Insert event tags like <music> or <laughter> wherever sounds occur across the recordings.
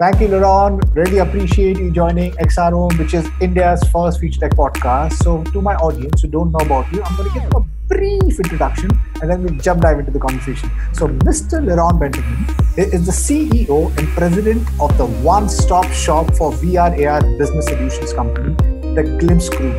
Thank you, Lyron. Really appreciate you joining XR which is India's first feature tech podcast. So, to my audience who don't know about you, I'm going to give them a brief introduction and then we'll jump dive into the conversation. So, Mr. Lyron Bentovim is the CEO and president of the one stop shop for VR AR business solutions company, the Glimpse Group.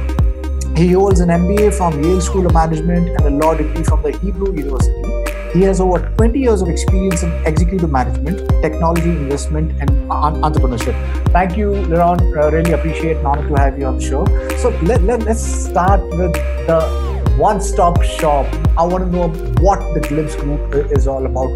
He holds an MBA from Yale School of Management and a law degree from the Hebrew University. He has over 20 years of experience in executive management, technology investment, and entrepreneurship. Thank you, Lyron. Uh, really appreciate and honor to have you on the show. So let, let, let's start with the one-stop shop. I want to know what the Glimpse Group is all about.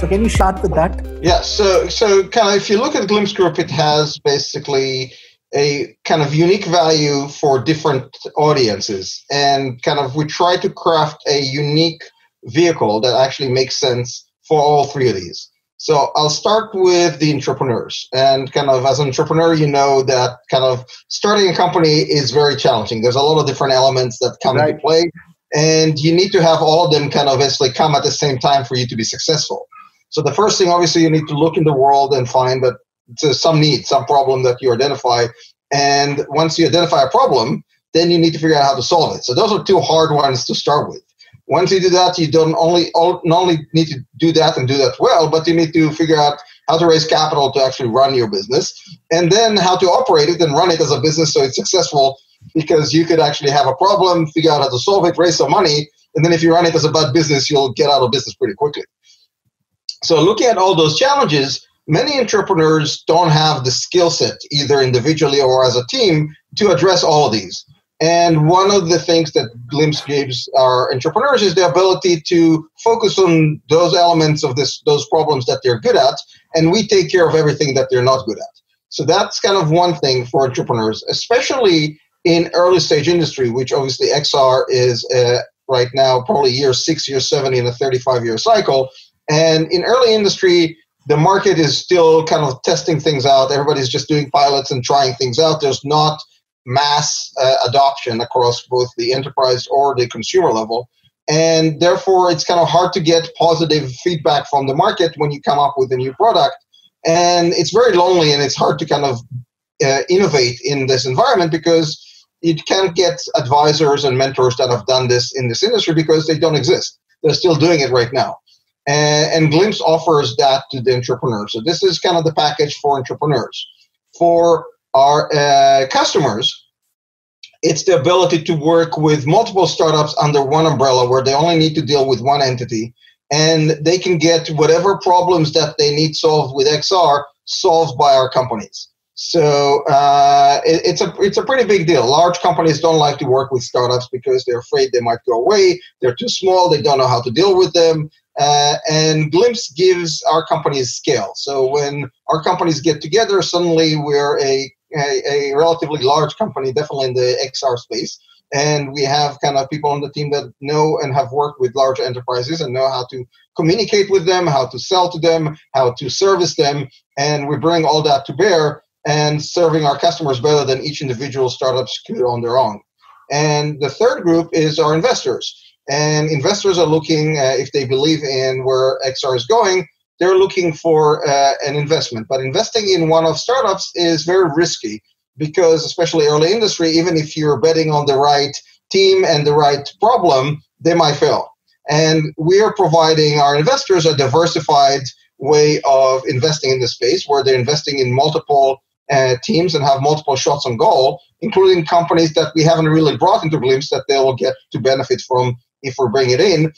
So can you start with that? Yeah. So so kind of if you look at Glimpse Group, it has basically a kind of unique value for different audiences, and kind of we try to craft a unique vehicle that actually makes sense for all three of these. So I'll start with the entrepreneurs. And kind of as an entrepreneur, you know that kind of starting a company is very challenging. There's a lot of different elements that come right. into play. And you need to have all of them kind of basically come at the same time for you to be successful. So the first thing, obviously, you need to look in the world and find that there's some need, some problem that you identify. And once you identify a problem, then you need to figure out how to solve it. So those are two hard ones to start with. Once you do that, you don't only not only need to do that and do that well, but you need to figure out how to raise capital to actually run your business, and then how to operate it and run it as a business so it's successful. Because you could actually have a problem, figure out how to solve it, raise some money, and then if you run it as a bad business, you'll get out of business pretty quickly. So, looking at all those challenges, many entrepreneurs don't have the skill set, either individually or as a team, to address all of these. And one of the things that Glimpse gives our entrepreneurs is the ability to focus on those elements of this, those problems that they're good at, and we take care of everything that they're not good at. So that's kind of one thing for entrepreneurs, especially in early stage industry, which obviously XR is uh, right now probably year six, year seven in a 35 year cycle. And in early industry, the market is still kind of testing things out. Everybody's just doing pilots and trying things out. There's not mass uh, adoption across both the enterprise or the consumer level. And therefore, it's kind of hard to get positive feedback from the market when you come up with a new product. And it's very lonely and it's hard to kind of uh, innovate in this environment because you can't get advisors and mentors that have done this in this industry because they don't exist. They're still doing it right now. And, and Glimpse offers that to the entrepreneur. So this is kind of the package for entrepreneurs. For our uh, customers, it's the ability to work with multiple startups under one umbrella where they only need to deal with one entity and they can get whatever problems that they need solved with XR solved by our companies. So uh, it, it's a it's a pretty big deal. Large companies don't like to work with startups because they're afraid they might go away. They're too small. They don't know how to deal with them. Uh, and Glimpse gives our companies scale. So when our companies get together, suddenly we're a a, a, relatively large company, definitely in the XR space. And we have kind of people on the team that know and have worked with large enterprises and know how to communicate with them, how to sell to them, how to service them. And we bring all that to bear and serving our customers better than each individual startups could on their own. And the third group is our investors. And investors are looking, uh, if they believe in where XR is going, they're looking for uh, an investment. But investing in one of startups is very risky because, especially early industry, even if you're betting on the right team and the right problem, they might fail. And we are providing our investors a diversified way of investing in the space where they're investing in multiple uh, teams and have multiple shots on goal, including companies that we haven't really brought into Glimpse that they will get to benefit from if we bring it in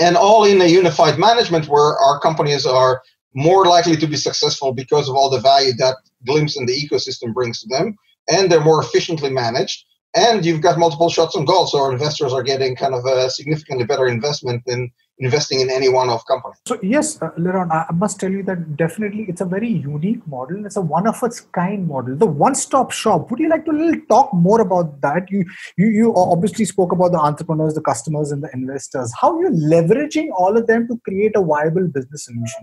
and all in a unified management where our companies are more likely to be successful because of all the value that Glimpse and the ecosystem brings to them, and they're more efficiently managed. And you've got multiple shots on goal, so our investors are getting kind of a significantly better investment than investing in any one of company. So yes, uh, Lyron, I must tell you that definitely it's a very unique model. It's a one of its kind model, the one-stop shop. Would you like to little talk more about that? You you you obviously spoke about the entrepreneurs, the customers, and the investors. How you're leveraging all of them to create a viable business solution.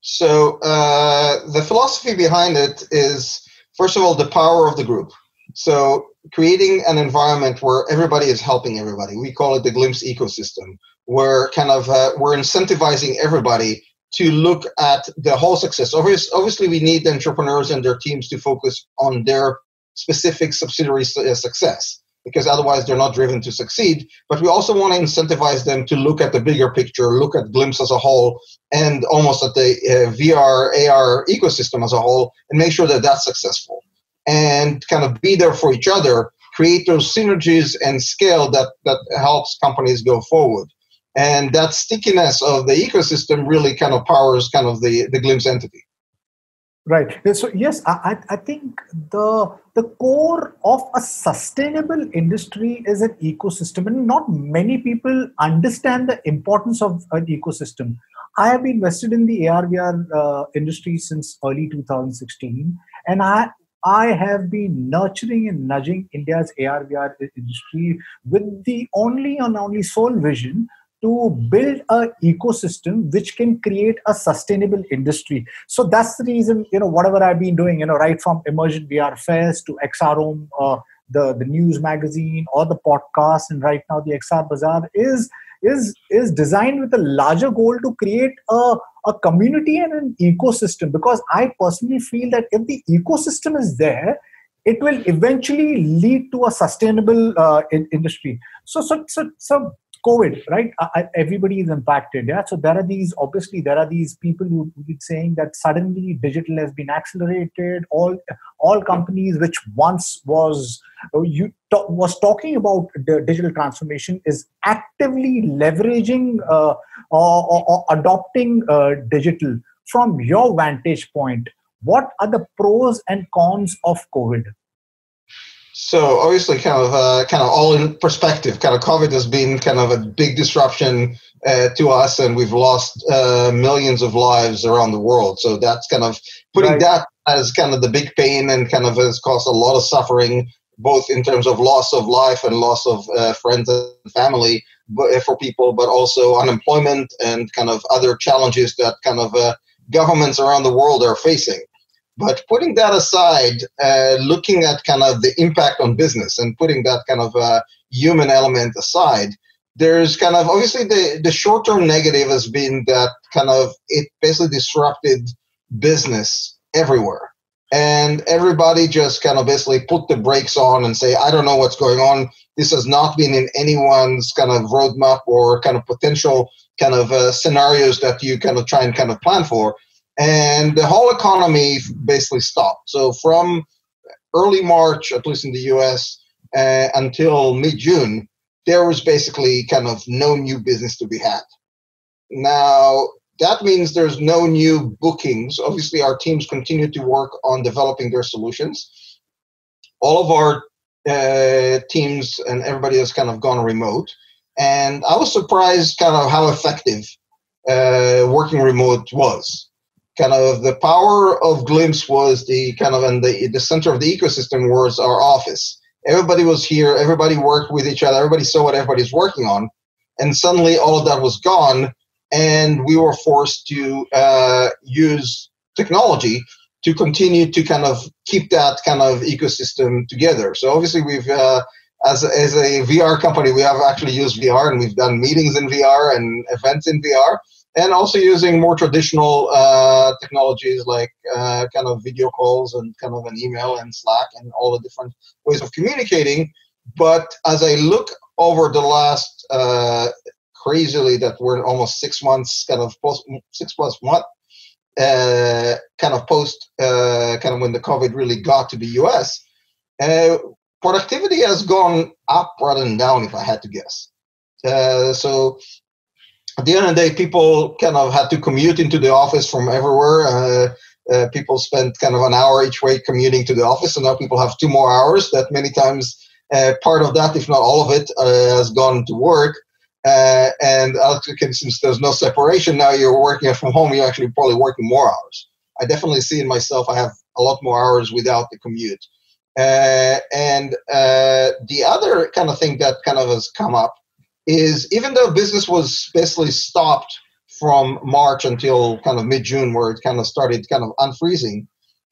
So uh, the philosophy behind it is first of all the power of the group. So creating an environment where everybody is helping everybody. We call it the Glimpse ecosystem, where kind of uh, we're incentivizing everybody to look at the whole success. Obviously, we need the entrepreneurs and their teams to focus on their specific subsidiary uh, success because otherwise they're not driven to succeed. But we also want to incentivize them to look at the bigger picture, look at Glimpse as a whole, and almost at the uh, VR, AR ecosystem as a whole, and make sure that that's successful. And kind of be there for each other, create those synergies and scale that, that helps companies go forward. And that stickiness of the ecosystem really kind of powers kind of the the glimpse entity. Right. So yes i i think the the core of a sustainable industry is an ecosystem and not many people understand the importance of an ecosystem. I have been invested in the ar vr uh, industry since early 2016 and i I have been nurturing and nudging India's AR VR industry with the only and only sole vision to build a ecosystem which can create a sustainable industry. So that's the reason you know whatever i've been doing you know right from immersion vr fest to xrome uh, the the news magazine or the podcast and right now the xr bazaar is is is designed with a larger goal to create a a community and an ecosystem because i personally feel that if the ecosystem is there it will eventually lead to a sustainable uh, in, industry. So so so so COVID, right? everybody is impacted. Yeah. So there are these, obviously, there are these people who are saying that suddenly digital has been accelerated. All, all companies which once was uh, you was talking about the digital transformation is actively leveraging uh, or, or, or, adopting uh, digital. From your vantage point, what are the pros and cons of COVID? So obviously, kind of, uh, kind of all in perspective, kind of COVID has been kind of a big disruption uh, to us, and we've lost uh, millions of lives around the world. So that's kind of putting right. that as kind of the big pain, and kind of has caused a lot of suffering, both in terms of loss of life and loss of uh, friends and family uh, for people, but also unemployment and kind of other challenges that kind of uh, governments around the world are facing. But putting that aside, uh, looking at kind of the impact on business and putting that kind of uh, human element aside, there's kind of obviously the, the short term negative has been that kind of it basically disrupted business everywhere. And everybody just kind of basically put the brakes on and say, I don't know what's going on. This has not been in anyone's kind of roadmap or kind of potential kind of uh, scenarios that you kind of try and kind of plan for and the whole economy basically stopped. So from early March, at least in the U.S., uh, until mid-June, there was basically kind of no new business to be had. Now that means there's no new bookings. Obviously, our teams continue to work on developing their solutions. All of our uh, teams and everybody has kind of gone remote. And I was surprised kind of how effective uh, working remote was kind of the power of Glimpse was the kind of and the the center of the ecosystem was our office. Everybody was here. Everybody worked with each other. Everybody saw what everybody's working on, and suddenly all of that was gone, and we were forced to uh, use technology to continue to kind of keep that kind of ecosystem together. So obviously we've uh, as, as a VR company, we have actually used VR and we've done meetings in VR and events in VR and also using more traditional uh, technologies like uh, kind of video calls and kind of an email and Slack and all the different ways of communicating. But as I look over the last uh, crazily that we're almost six months, kind of post six plus month, uh, kind of post, uh, kind of when the COVID really got to the U.S. Uh, productivity has gone up rather than down, if I had to guess. so at the end of the day, people kind of had to commute into the office from everywhere. Uh, uh, people spent kind of an hour each way commuting to the office, and now people have two more hours. That many times uh, part of that, if not all of it, uh, has gone to work. Uh, and since there's no separation, now you're working from home. You're actually probably working more hours. I definitely see in myself. I have a lot more hours without the commute. Uh, and the other kind of thing that kind of has come up is even though business was basically stopped from March until kind of mid June, where it kind of started kind of unfreezing,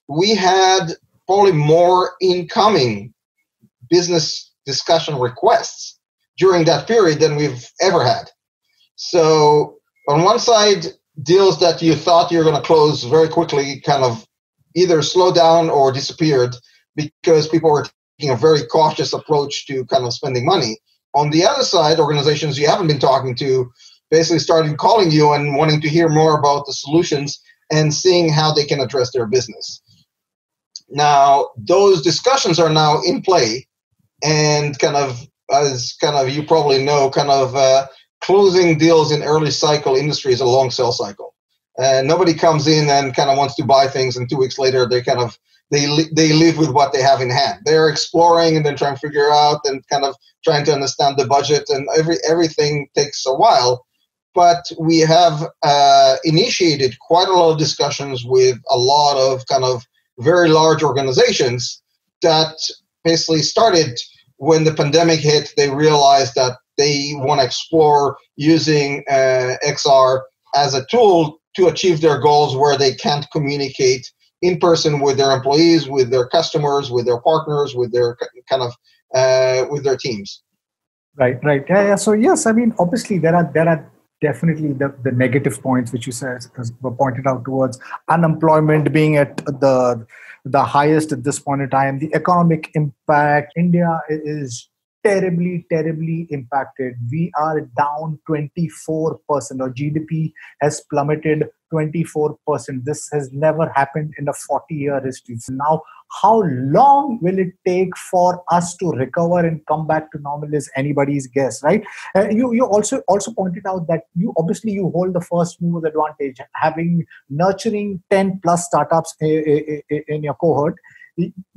we had probably more incoming business discussion requests during that period than we've ever had. So, on one side, deals that you thought you were going to close very quickly kind of either slowed down or disappeared because people were taking a very cautious approach to kind of spending money. On the other side, organizations you haven't been talking to basically started calling you and wanting to hear more about the solutions and seeing how they can address their business. Now, those discussions are now in play, and kind of as kind of you probably know, kind of uh, closing deals in early cycle industry is a long sell cycle. And nobody comes in and kind of wants to buy things, and two weeks later they kind of they they live with what they have in hand. They're exploring and then trying to figure out and kind of trying to understand the budget, and every everything takes a while. But we have uh, initiated quite a lot of discussions with a lot of kind of very large organizations that basically started when the pandemic hit. They realized that they want to explore using uh, XR as a tool to achieve their goals where they can't communicate in person with their employees, with their customers, with their partners, with their kind of uh, with their teams. Right, right, yeah. So yes, I mean, obviously there are there are definitely the, the negative points which you said were pointed out towards unemployment being at the the highest at this point in time the economic impact india is terribly, terribly impacted. We are down 24%. Our GDP has plummeted 24%. This has never happened in a 40 year history. So now, how long will it take for us to recover and come back to normal is anybody's guess, right? Uh, you, you also also pointed out that you obviously you hold the first move advantage, having nurturing 10 plus startups in, in your cohort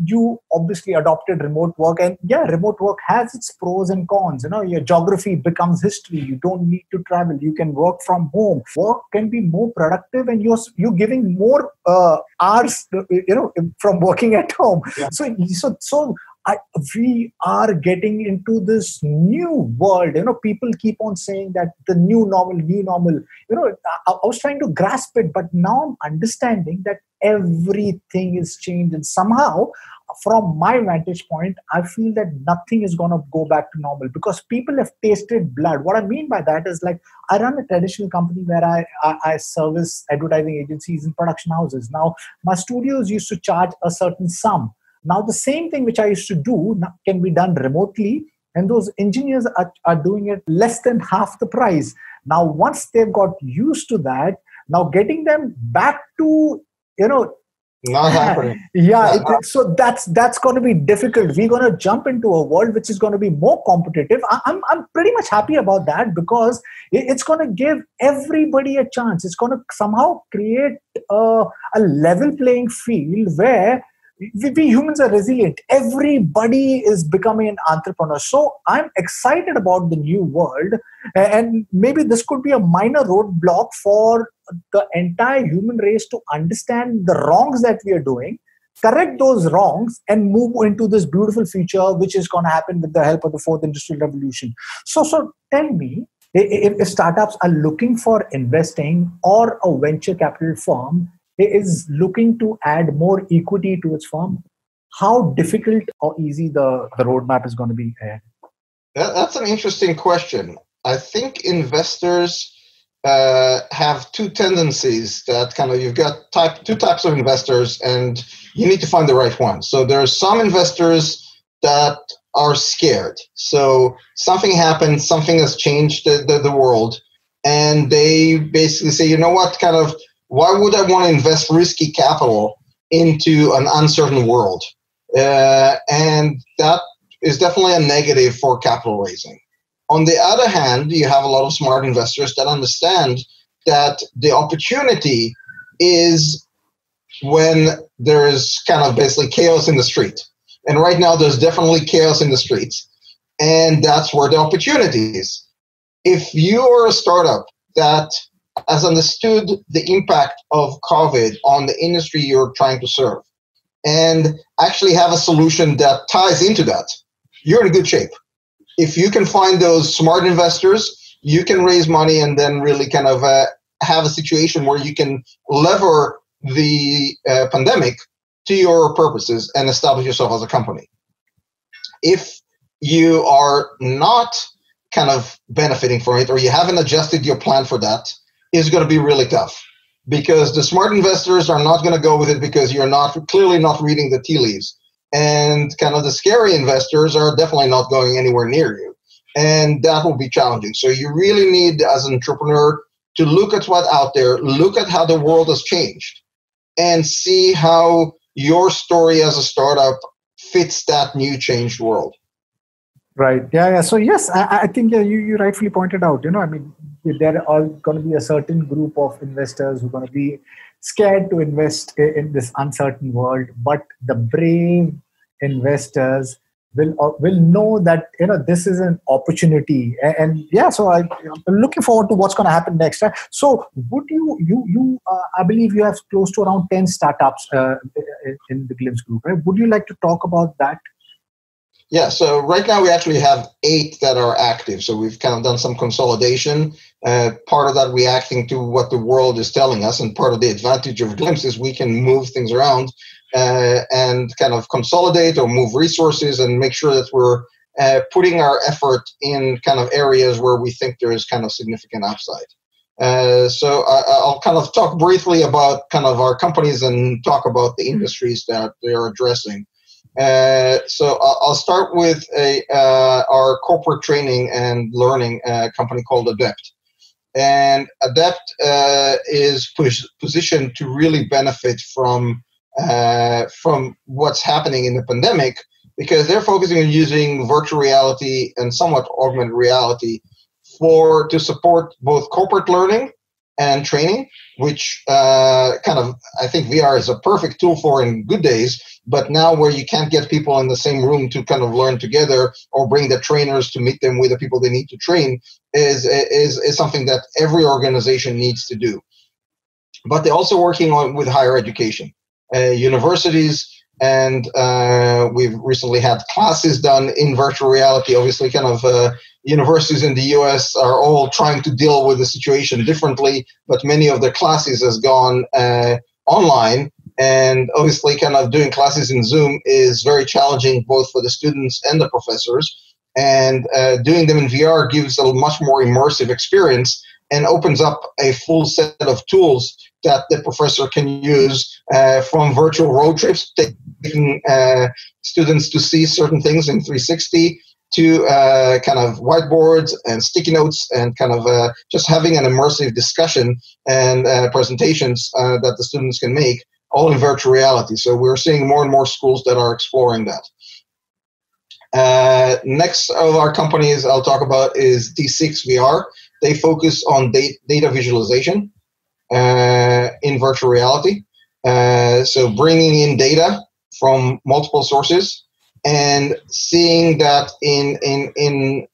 you obviously adopted remote work and yeah remote work has its pros and cons. You know your geography becomes history. You don't need to travel. You can work from home. Work can be more productive and you're you're giving more uh, hours you know from working at home. Yeah. so so so We are getting into this new world. You know, people keep on saying that the new normal, new normal. You know, I, I was trying to grasp it, but now I'm understanding that everything is changed, and somehow, from my vantage point, I feel that nothing is going to go back to normal because people have tasted blood. What I mean by that is like I run a traditional company where I, I, I service advertising agencies and production houses. Now, my studios used to charge a certain sum now, the same thing which I used to do can be done remotely, and those engineers are, are doing it less than <laughs> half the price. Now, once they've got used to that, now getting them back to, you know, not <laughs> happening. Yeah, it, so that's that's going to be difficult. We're going to jump into a world which is going to be more competitive. I, am I'm, I'm pretty much happy about that because it, it's going to give everybody a chance. It's going to somehow create a, a level playing field where we, we, humans are resilient. Everybody is becoming an entrepreneur. So i'm excited about the new world and maybe this could be a minor roadblock for the entire human race to understand the wrongs that we are doing correct those wrongs and move into this beautiful future which is going to happen with the help of the fourth industrial revolution. So so tell me if, if startups are looking for investing or a venture capital firm is looking to add more equity to its firm, how difficult or easy the, the roadmap is going to be ahead? That's an interesting question. I think investors uh, have two tendencies that kind of you've got type two types of investors, and you need to find the right one. So there are some investors that are scared. So something happened, something has changed the, the, the world, and they basically say, you know what, kind of why would I want to invest risky capital into an uncertain world? Uh, and that is definitely a negative for capital raising. On the other hand, you have a lot of smart investors that understand that the opportunity is when there is kind of basically chaos in the street. And right now, there's definitely chaos in the streets. And that's where the opportunity is. If you are a startup that has understood the impact of COVID on the industry you're trying to serve and actually have a solution that ties into that, you're in good shape. If you can find those smart investors, you can raise money and then really kind of uh, have a situation where you can lever the uh, pandemic to your purposes and establish yourself as a company. If you are not kind of benefiting from it or you haven't adjusted your plan for that, is going to be really tough because the smart investors are not going to go with it because you're not clearly not reading the tea leaves. And kind of the scary investors are definitely not going anywhere near you. And that will be challenging. So you really need as an entrepreneur to look at what's out there look at how the world has changed and see how your story as a startup fits that new changed world. Right. Yeah yeah. So yes i, I think yeah, you, you rightfully pointed out you know i mean there are going to be a certain group of investors who are going to be scared to invest in this uncertain world but the brave investors will uh, will know that you know this is an opportunity. And, and yeah so I, am looking forward to what's going to happen next. So would you you you uh, i believe you have close to around 10 startups uh, in the glimpse group right? Would you like to talk about that yeah, so right now we actually have eight that are active. So we've kind of done some consolidation. Uh, part of that reacting to what the world is telling us, and part of the advantage of <laughs> Glimpse is we can move things around uh, and kind of consolidate or move resources and make sure that we're uh, putting our effort in kind of areas where we think there is kind of significant upside. Uh, so I, will kind of talk briefly about kind of our companies and talk about the industries that they are addressing. Uh, so I'll start with a, uh, our corporate training and learning uh, company called Adept. And Adept uh, is pos- positioned to really benefit from uh, from what's happening in the pandemic because they're focusing on using virtual reality and somewhat augmented reality for to support both corporate learning and training, which uh, kind of I think VR is a perfect tool for in good days. But now, where you can't get people in the same room to kind of learn together, or bring the trainers to meet them with the people they need to train, is is is something that every organization needs to do. But they're also working on with higher education. Uh, universities, and uh, we've recently had classes done in virtual reality. Obviously, kind of uh, universities in the U.S. are all trying to deal with the situation differently, but many of the classes has gone uh, online. And obviously, kind of doing classes in Zoom is very challenging both for the students and the professors. And uh, doing them in VR gives a much more immersive experience and opens up a full set of tools that the professor can use uh, from virtual road trips, uh, students to see certain things in 360 to uh, kind of whiteboards and sticky notes and kind of uh, just having an immersive discussion and uh, presentations uh, that the students can make all in virtual reality. So we're seeing more and more schools that are exploring that. Uh, next of our companies I'll talk about is D6 VR. They focus on data visualization in virtual reality. Uh, so bringing in data from multiple sources and seeing that in in in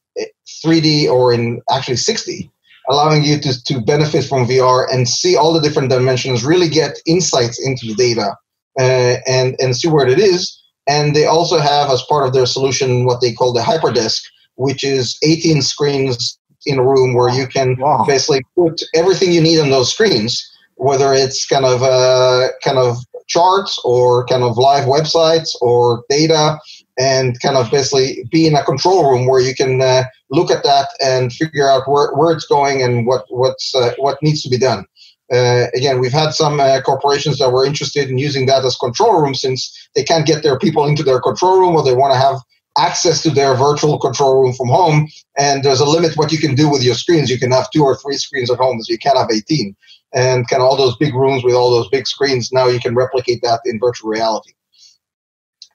3D or in actually 6D, allowing you to, to benefit from VR and see all the different dimensions, really get insights into the data uh, and and see where it is. And they also have as part of their solution what they call the hyperdesk, which is 18 screens in a room where you can wow. basically put everything you need on those screens, whether it's kind of uh, kind of charts or kind of live websites or data, and kind of basically be in a control room where you can uh, look at that and figure out where, where it's going and what what's uh, what needs to be done. Uh, again, we've had some uh, corporations that were interested in using that as control room since they can't get their people into their control room or they want to have access to their virtual control room from home. And there's a limit what you can do with your screens. You can have two or three screens at home, so you can't have 18. And kind of all those big rooms with all those big screens, now you can replicate that in virtual reality.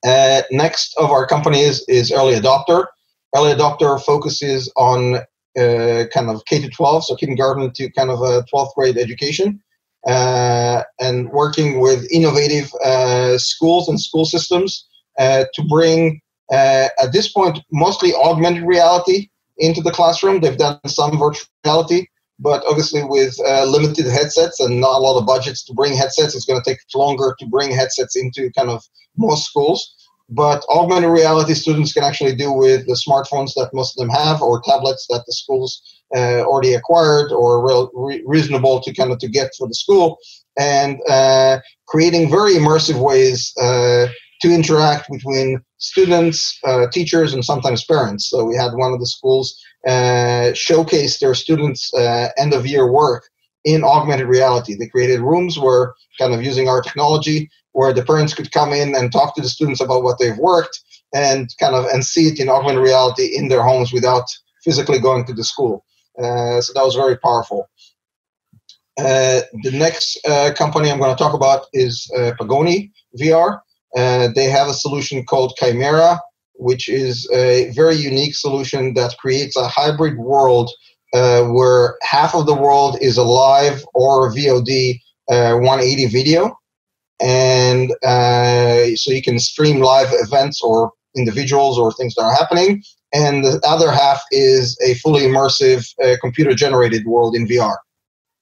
Uh, next of our companies is Early Adopter. Early Adopter focuses on uh, kind of K to 12, so kindergarten to kind of a 12th grade education, uh, and working with innovative uh, schools and school systems uh, to bring uh, at this point, mostly augmented reality into the classroom. They've done some virtual reality, but obviously with uh, limited headsets and not a lot of budgets to bring headsets, it's going to take longer to bring headsets into kind of most schools. But augmented reality students can actually do with the smartphones that most of them have, or tablets that the schools uh, already acquired, or re- reasonable to kind of to get for the school, and uh, creating very immersive ways uh, to interact between students, uh, teachers, and sometimes parents. So we had one of the schools uh, showcase their students' uh, end of year work in augmented reality. They created rooms where, kind of using our technology, where the parents could come in and talk to the students about what they've worked and kind of and see it in augmented reality in their homes without physically going to the school. Uh, so that was very powerful. Uh, the next uh, company I'm going to talk about is uh, Pagoni VR. They have a solution called Chimera, which is a very unique solution that creates a hybrid world uh, where half of the world is a live or VOD 180 video. And so you can stream live events or individuals or things that are happening. And the other half is a fully immersive computer generated world in VR.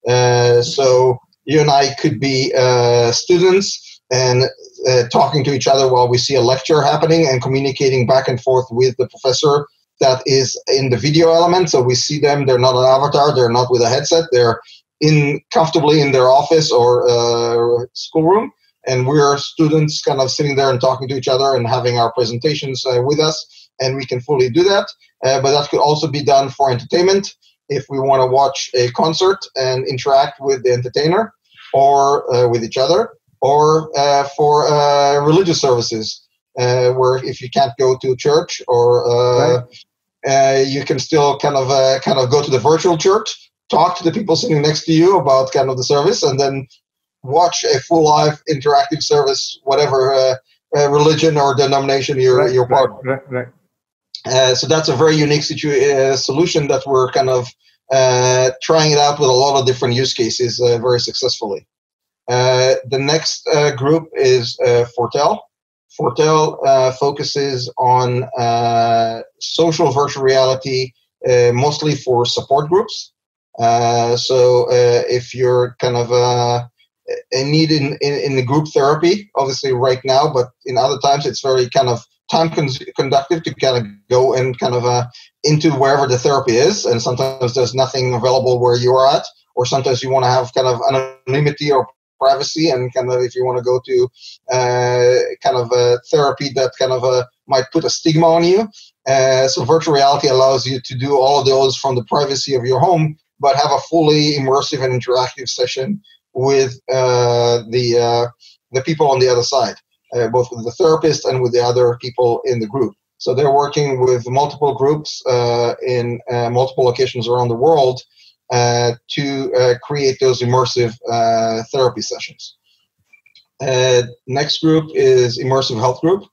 Uh, so you and I could be uh, students and uh, talking to each other while we see a lecture happening and communicating back and forth with the professor that is in the video element. So we see them; they're not an avatar, they're not with a headset, they're in comfortably in their office or uh, schoolroom, and we're students kind of sitting there and talking to each other and having our presentations uh, with us, and we can fully do that. Uh, but that could also be done for entertainment if we want to watch a concert and interact with the entertainer or uh, with each other, or uh, for uh, religious services, uh, where if you can't go to church or uh, right. Uh, you can still kind of kind of go to the virtual church, talk to the people sitting next to you about kind of the service, and then watch a full live interactive service, whatever religion or denomination you're right, you're part right, of. Right, right. Uh, so that's a very unique situ- uh, solution that we're kind of uh, trying it out with a lot of different use cases uh, very successfully. Uh, the next uh, group is uh, Foretell. Foretell uh, focuses on social virtual reality, mostly for support groups. so if you're kind of in need in, in, in the group therapy, obviously right now, but in other times it's very kind of time con- conductive to kind of go and kind of uh, into wherever the therapy is. And sometimes there's nothing available where you are at, or sometimes you want to have kind of anonymity or privacy and kind of if you want to go to uh, kind of a therapy that kind of uh, might put a stigma on you. Uh, so virtual reality allows you to do all those from the privacy of your home, but have a fully immersive and interactive session with the the people on the other side both with the therapist and with the other people in the group. So they're working with multiple groups uh, in uh, multiple locations around the world to uh, create those immersive uh, therapy sessions. next group is Immersive Health Group.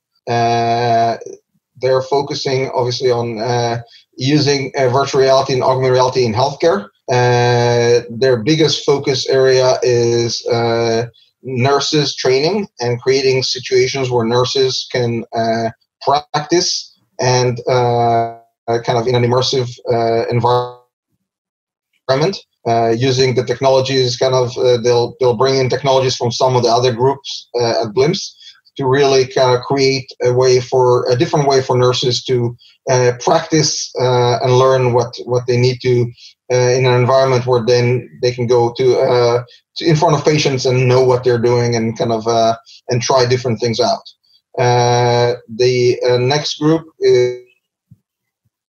they're focusing obviously on using virtual reality and augmented reality in healthcare. their biggest focus area is nurses training and creating situations where nurses can uh, practice and uh, kind of in an immersive uh, environment uh, using the technologies kind of uh, they'll they'll bring in technologies from some of the other groups uh, at glimpse to really kind of create a way for a different way for nurses to practice and learn what what they need to uh, in an environment where then they can go to, uh, to, in front of patients and know what they're doing and kind of uh, and try different things out. Uh, the uh, next group is,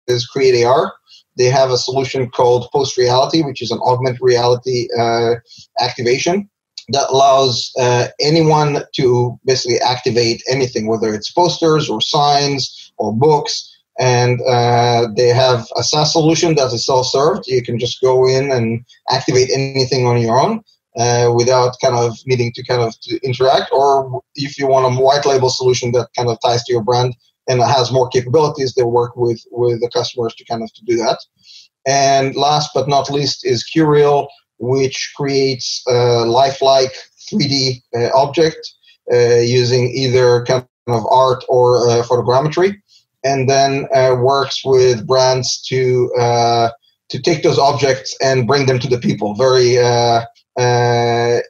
is Kreat AR. They have a solution called Post Reality, which is an augmented reality uh, activation that allows uh, anyone to basically activate anything, whether it's posters or signs or books and uh, they have a SaaS solution that is self-served. You can just go in and activate anything on your own uh, without kind of needing to kind of to interact. Or if you want a white label solution that kind of ties to your brand and has more capabilities, they work with with the customers to kind of to do that. And last but not least is QReal, which creates a lifelike 3D uh, object uh, using either kind of art or uh, photogrammetry and then uh, works with brands to uh, to take those objects and bring them to the people. Very uh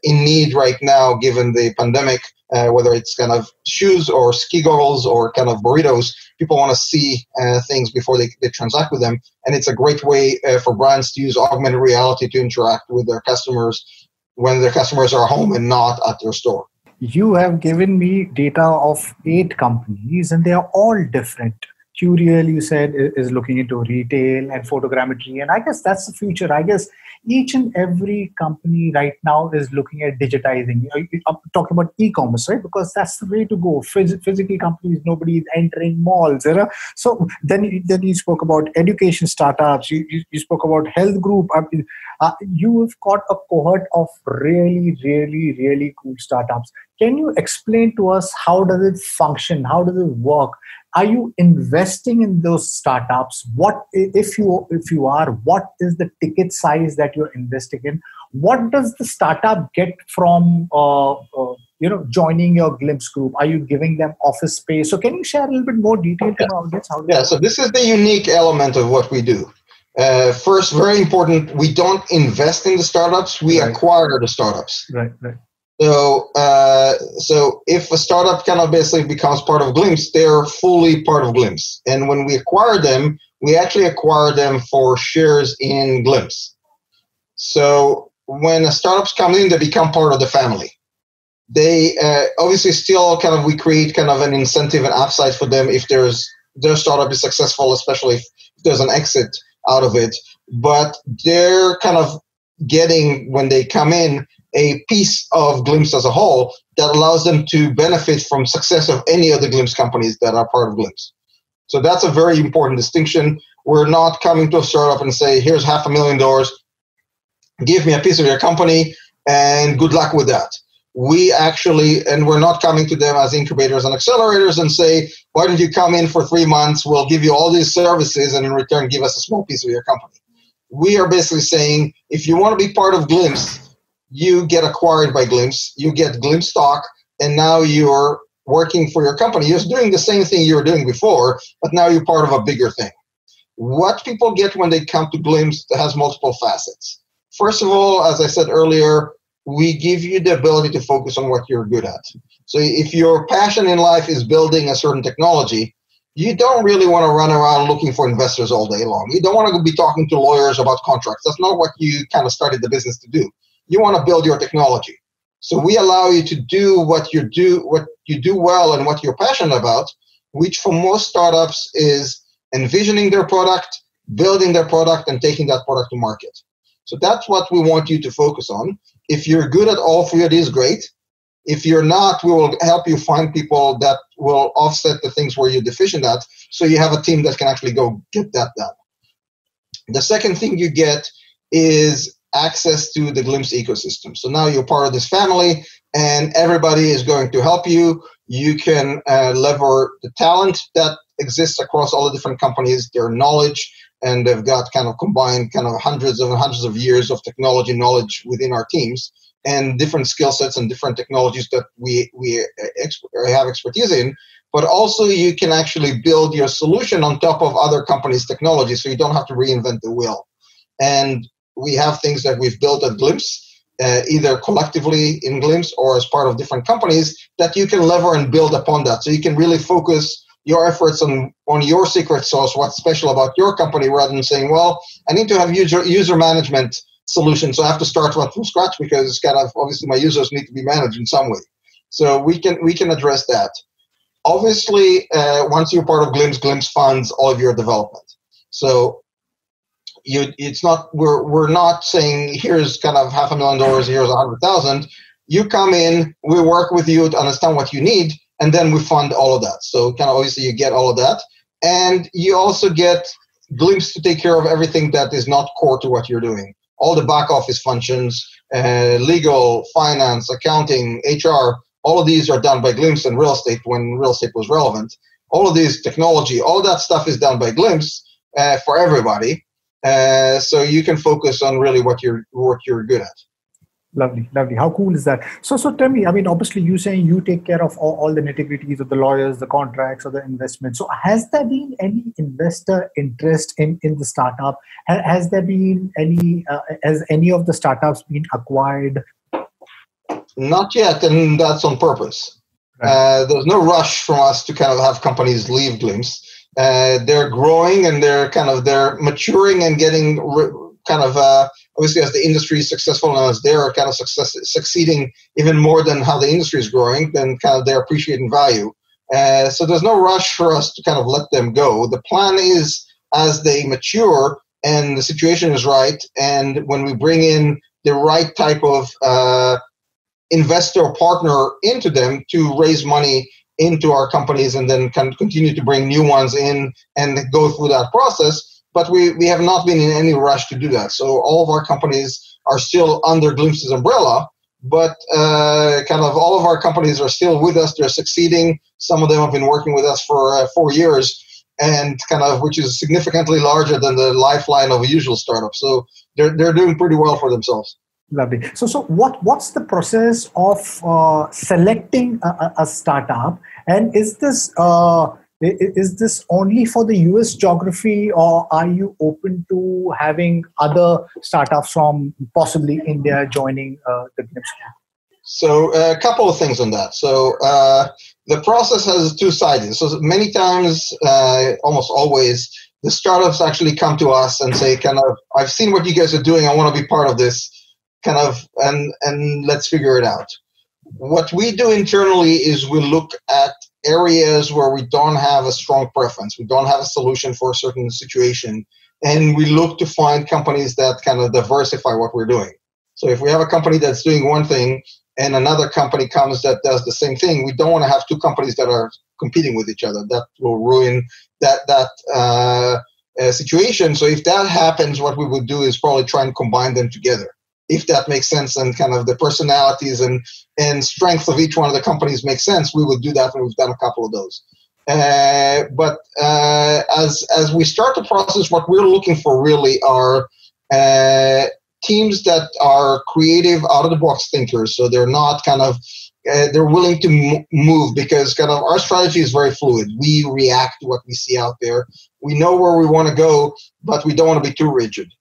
in need right now, given the pandemic. Uh, whether it's kind of shoes or ski goggles or kind of burritos, people want to see uh, things before they, they transact with them, and it's a great way for brands to use augmented reality to interact with their customers when their customers are home and not at their store. You have given me data of eight companies and they are all different QReal, you said, is looking into retail and photogrammetry. And I guess that's the future. I guess each and every company right now is looking at digitizing. I'm talking about e-commerce, right? Because that's the way to go. Phys- physical companies, nobody is entering malls. You know? So then, then you spoke about education startups. You, you, you spoke about health group. I mean, uh, you've got a cohort of really, really, really cool startups. Can you explain to us how does it function? How does it work? Are you investing in those startups? What if you if you are? What is the ticket size that you're investing in? What does the startup get from uh, uh, you know joining your glimpse group are you giving them office space so can you share a little bit more detail yeah. about this yeah so this is the unique element of what we do uh, first, very important, we don't invest in the startups, we right. acquire the startups. Right, right. So, uh, so if a startup kind of basically becomes part of Glimpse, they're fully part of Glimpse. And when we acquire them, we actually acquire them for shares in Glimpse. So when the startups come in, they become part of the family. They uh, obviously still kind of we create kind of an incentive and upside for them if there's their startup is successful, especially if there's an exit out of it, but they're kind of getting when they come in a piece of Glimpse as a whole that allows them to benefit from success of any of the Glimpse companies that are part of Glimpse. So that's a very important distinction. We're not coming to a startup and say, here's half a million dollars, give me a piece of your company, and good luck with that we actually, and we're not coming to them as incubators and accelerators and say, why don't you come in for three months? We'll give you all these services and in return give us a small piece of your company. We are basically saying, if you want to be part of Glimpse, you get acquired by Glimpse, you get Glimpse stock, and now you're working for your company. You're doing the same thing you were doing before, but now you're part of a bigger thing. What people get when they come to Glimpse has multiple facets. First of all, as I said earlier, we give you the ability to focus on what you're good at. So if your passion in life is building a certain technology, you don't really want to run around looking for investors all day long. You don't want to be talking to lawyers about contracts. That's not what you kind of started the business to do. You want to build your technology. So we allow you to do what you do what you do well and what you're passionate about, which for most startups is envisioning their product, building their product, and taking that product to market. So that's what we want you to focus on. If you're good at all three of these, great. If you're not, we will help you find people that will offset the things where you're deficient at so you have a team that can actually go get that done. The second thing you get is access to the Glimpse ecosystem. So now you're part of this family and everybody is going to help you. You can uh, lever the talent that exists across all the different companies, their knowledge, and they've got kind of combined kind of hundreds and hundreds of years of technology knowledge within our teams and different skill sets and different technologies that we we have expertise in but also you can actually build your solution on top of other companies technology so you don't have to reinvent the wheel and we have things that we've built at glimpse uh, either collectively in glimpse or as part of different companies that you can lever and build upon that so you can really focus your efforts on on your secret sauce, what's special about your company, rather than saying, well, I need to have user user management solution, so I have to start from scratch because it's kind of obviously my users need to be managed in some way. So we can we can address that. Obviously, uh, once you're part of Glimpse, Glimpse funds all of your development. So you, it's not we're we're not saying here's kind of half a million dollars, here's a hundred thousand. You come in, we work with you to understand what you need, and then we fund all of that. So kind of obviously you get all of that, and you also get Glimpse to take care of everything that is not core to what you're doing. All the back office functions, uh, legal, finance, accounting, HR, all of these are done by Glimpse and real estate when real estate was relevant. All of these technology, all that stuff is done by Glimpse uh, for everybody. Uh, so you can focus on really what you're what you're good at. Lovely lovely. How cool is that? So so tell me i mean obviously you saying you take care of all, all the nitty-gritties of the lawyers the contracts or the investment so has there been any investor interest in in the startup? Has there been any uh, has any of the startups been acquired? Not yet and that's on purpose. Right. uh, there's no rush from us to kind of have companies leave glimpse uh, they're growing and they're kind of they're maturing and getting re- kind of uh, obviously as the industry is successful and as they're kind of success, succeeding even more than how the industry is growing, then kind of they're appreciating value. Uh, so there's no rush for us to kind of let them go. The plan is as they mature and the situation is right, and when we bring in the right type of uh, investor partner into them to raise money into our companies and then can continue to bring new ones in and go through that process. But we, we have not been in any rush to do that. So all of our companies are still under Glimpse's umbrella, but uh, kind of all of our companies are still with us. They're succeeding. Some of them have been working with us for uh, four years, and kind of which is significantly larger than the lifeline of a usual startup. So they're they're doing pretty well for themselves. Lovely. So, so what what's the process of uh, selecting a, a, startup, and is this uh, is this only for the US geography, or are you open to having other startups from possibly India joining uh, the Glimpse? So, a couple of things on that. So, uh, the process has two sides. So, many times, uh, almost always, the startups actually come to us and say, "Kind of, I've seen what you guys are doing. I want to be part of this." Kind of, and and let's figure it out. What we do internally is we look at areas where we don't have a strong preference, we don't have a solution for a certain situation, and we look to find companies that kind of diversify what we're doing. So if we have a company that's doing one thing and another company comes that does the same thing, we don't want to have two companies that are competing with each other. That will ruin that that uh, uh, situation. So if that happens, what we would do is probably try and combine them together if that makes sense and kind of the personalities and and strengths of each one of the companies make sense, we would do that, and we've done a couple of those. Uh, but uh, as as we start the process, what we're looking for really are uh, teams that are creative, out of the box thinkers. So they're not kind of uh, they're willing to move because kind of our strategy is very fluid. We react to what we see out there. We know where we want to go, but we don't want to be too rigid.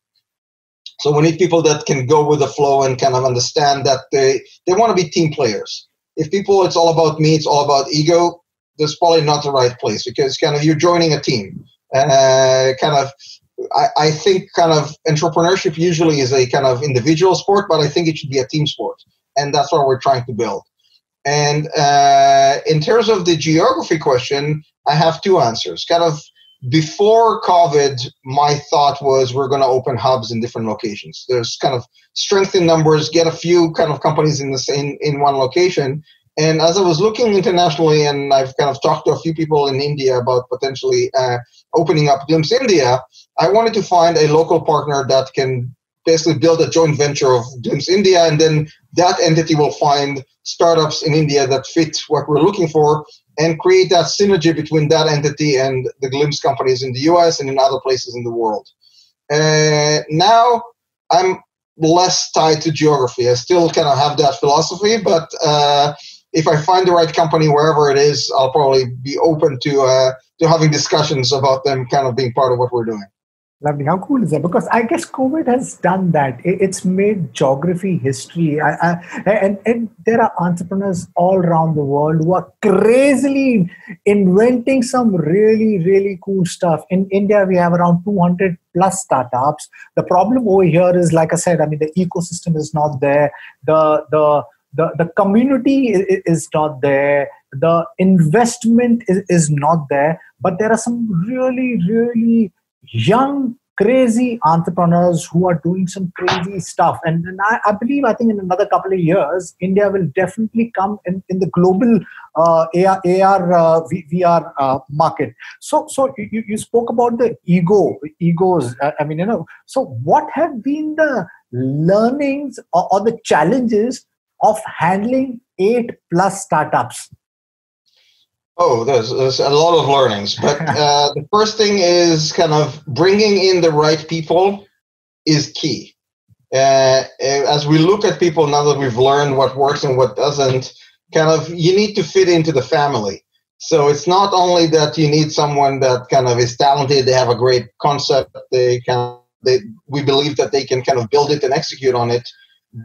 So we need people that can go with the flow and kind of understand that they, they want to be team players. If people, it's all about me, it's all about ego, that's probably not the right place because kind of you're joining a team. Uh, kind of, I, I think kind of entrepreneurship usually is a kind of individual sport, but I think it should be a team sport. And that's what we're trying to build. And uh, in terms of the geography question, I have two answers. Kind of before COVID, my thought was we're going to open hubs in different locations. There's kind of strength in numbers, get a few kind of companies in the same in one location. And as I was looking internationally, and I've kind of talked to a few people in India about potentially uh, opening up Glimpse India, I wanted to find a local partner that can basically build a joint venture of Glimpse India, and then that entity will find startups in India that fit what we're looking for, and create that synergy between that entity and the Glimpse companies in the US and in other places in the world. Uh, now I'm less tied to geography. I still kind of have that philosophy, but uh, if I find the right company wherever it is, I'll probably be open to uh, to having discussions about them kind of being part of what we're doing. Lovely. How cool is that? Because I guess COVID has done that. It's made geography history. I, I, and, and there are entrepreneurs all around the world who are crazily inventing some really, really cool stuff. In India, we have around 200 plus startups. The problem over here is, like I said, I mean, the ecosystem is not there. The, the, the, the community is not there. The investment is, is not there. But there are some really, really young crazy entrepreneurs who are doing some crazy stuff. And, and I, I, believe i think in another couple of years india will definitely come in, in the global uh, ar, AR uh, vr uh, market. So so you, you spoke about the ego egos. I mean you know so what have been the learnings or, or the challenges of handling eight plus startups Oh, there's, there's a lot of learnings. But <laughs> uh, the first thing is kind of bringing in the right people is key. Uh, as we look at people now that we've learned what works and what doesn't, kind of you need to fit into the family. So it's not only that you need someone that kind of is talented, they have a great concept, they can they we believe that they can kind of build it and execute on it,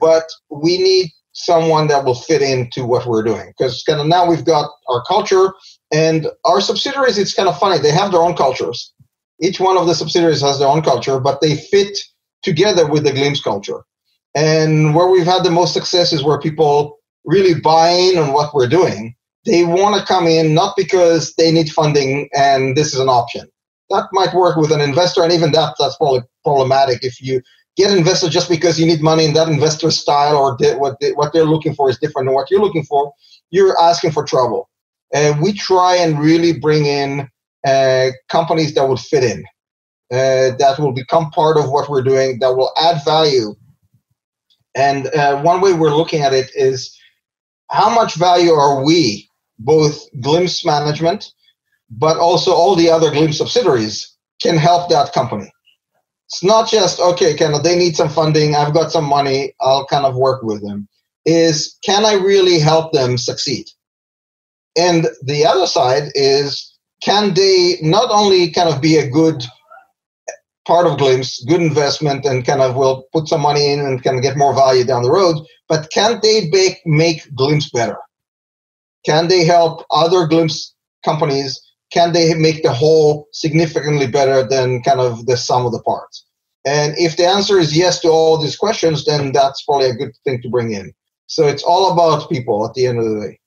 but we need someone that will fit into what we're doing. Because kind of now we've got our culture and our subsidiaries it's kind of funny they have their own cultures. Each one of the subsidiaries has their own culture but they fit together with the glimpse culture. And where we've had the most success is where people really buy in on what we're doing. They want to come in not because they need funding and this is an option. That might work with an investor, and even that that's probably problematic if you get invested just because you need money and that investor style or what they, what they're looking for is different than what you're looking for. You're asking for trouble. And we try and really bring in uh, companies that would fit in, uh, that will become part of what we're doing, that will add value. And uh, one way we're looking at it is how much value are we, both Glimpse management, but also all the other Glimpse subsidiaries, can help that company. It's not just okay, of they need some funding. I've got some money. I'll kind of work with them. Is can I really help them succeed? And the other side is can they not only kind of be a good part of Glimpse, good investment, and kind of will put some money in and of get more value down the road, but can they make, make Glimpse better? Can they help other Glimpse companies? Can they make the whole significantly better than kind of the sum of the parts? And if the answer is yes to all these questions, then that's probably a good thing to bring in. So it's all about people at the end of the day.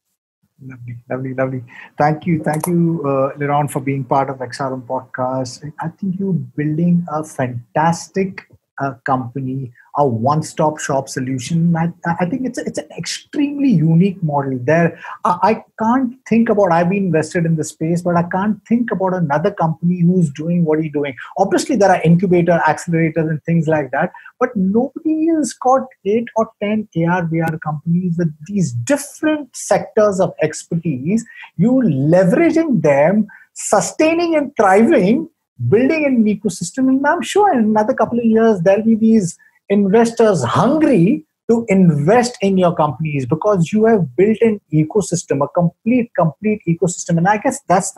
Lovely, lovely, lovely. Thank you, thank you, uh, Lyron, for being part of XRM podcast. I think you're building a fantastic uh, company a one-stop shop solution. I, I think it's a, it's an extremely unique model. There, I, can't think about. I've been invested in the space, but I can't think about another company who's doing what he's doing. Obviously, there are incubator, accelerators, and things like that, but nobody has got eight or ten AR VR companies with these different sectors of expertise. You leveraging them, sustaining and thriving building an ecosystem and i'm sure in another couple of years there'll be these investors hungry to invest in your companies because you have built an ecosystem a complete complete ecosystem. And i guess that's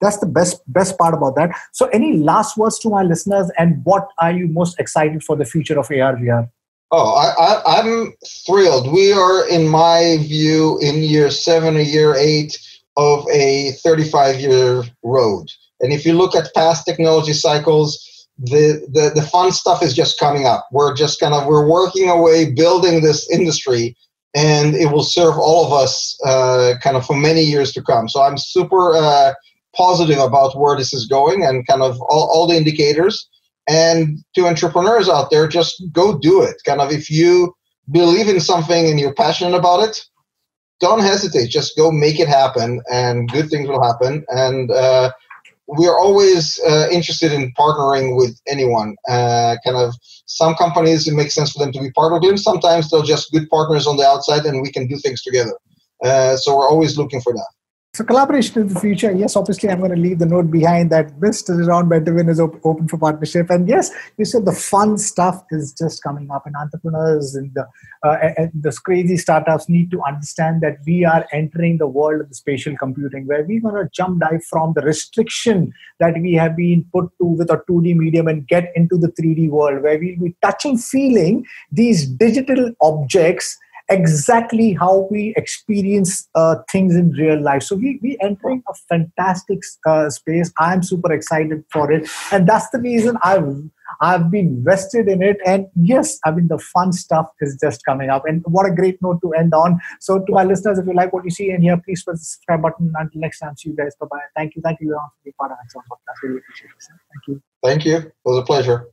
that's the best best part about that. So any last words to my listeners and what are you most excited for the future of ar vr oh I, I, i'm thrilled. We are in my view in year seven or year eight of a 35 year road. And if you look at past technology cycles the, the the fun stuff is just coming up. We're just kind of we're working away building this industry, and it will serve all of us uh, kind of for many years to come. So I'm super uh, positive about where this is going and kind of all, all the indicators. And to entrepreneurs out there, just go do it. Kind of if you believe in something and you're passionate about it, don't hesitate. Just go make it happen, and good things will happen. And uh, we're always uh, interested in partnering with anyone. Uh, kind of some companies, it makes sense for them to be part of them. Sometimes they're just good partners on the outside, and we can do things together. Uh, so we're always looking for that. So collaboration in the future, yes, obviously I'm going to leave the note behind that Mr. Lyron Bentovim is op- open for partnership. And yes, you said the fun stuff is just coming up and entrepreneurs and the, uh, and the crazy startups need to understand that we are entering the world of the spatial computing where we're going to jump dive from the restriction that we have been put to with a 2D medium and get into the 3D world where we'll be touching, feeling these digital objects exactly how we experience uh, things in real life. So we we entering a fantastic uh, space. I'm super excited for it, and that's the reason I've I've been vested in it. And yes, I mean the fun stuff is just coming up. And what a great note to end on. So to my listeners, if you like what you see and hear, please press the subscribe button. Until next time, see you guys. Bye bye. Thank you. Thank you for being part of the podcast. Really appreciate it. Thank you. Thank you. It was a pleasure.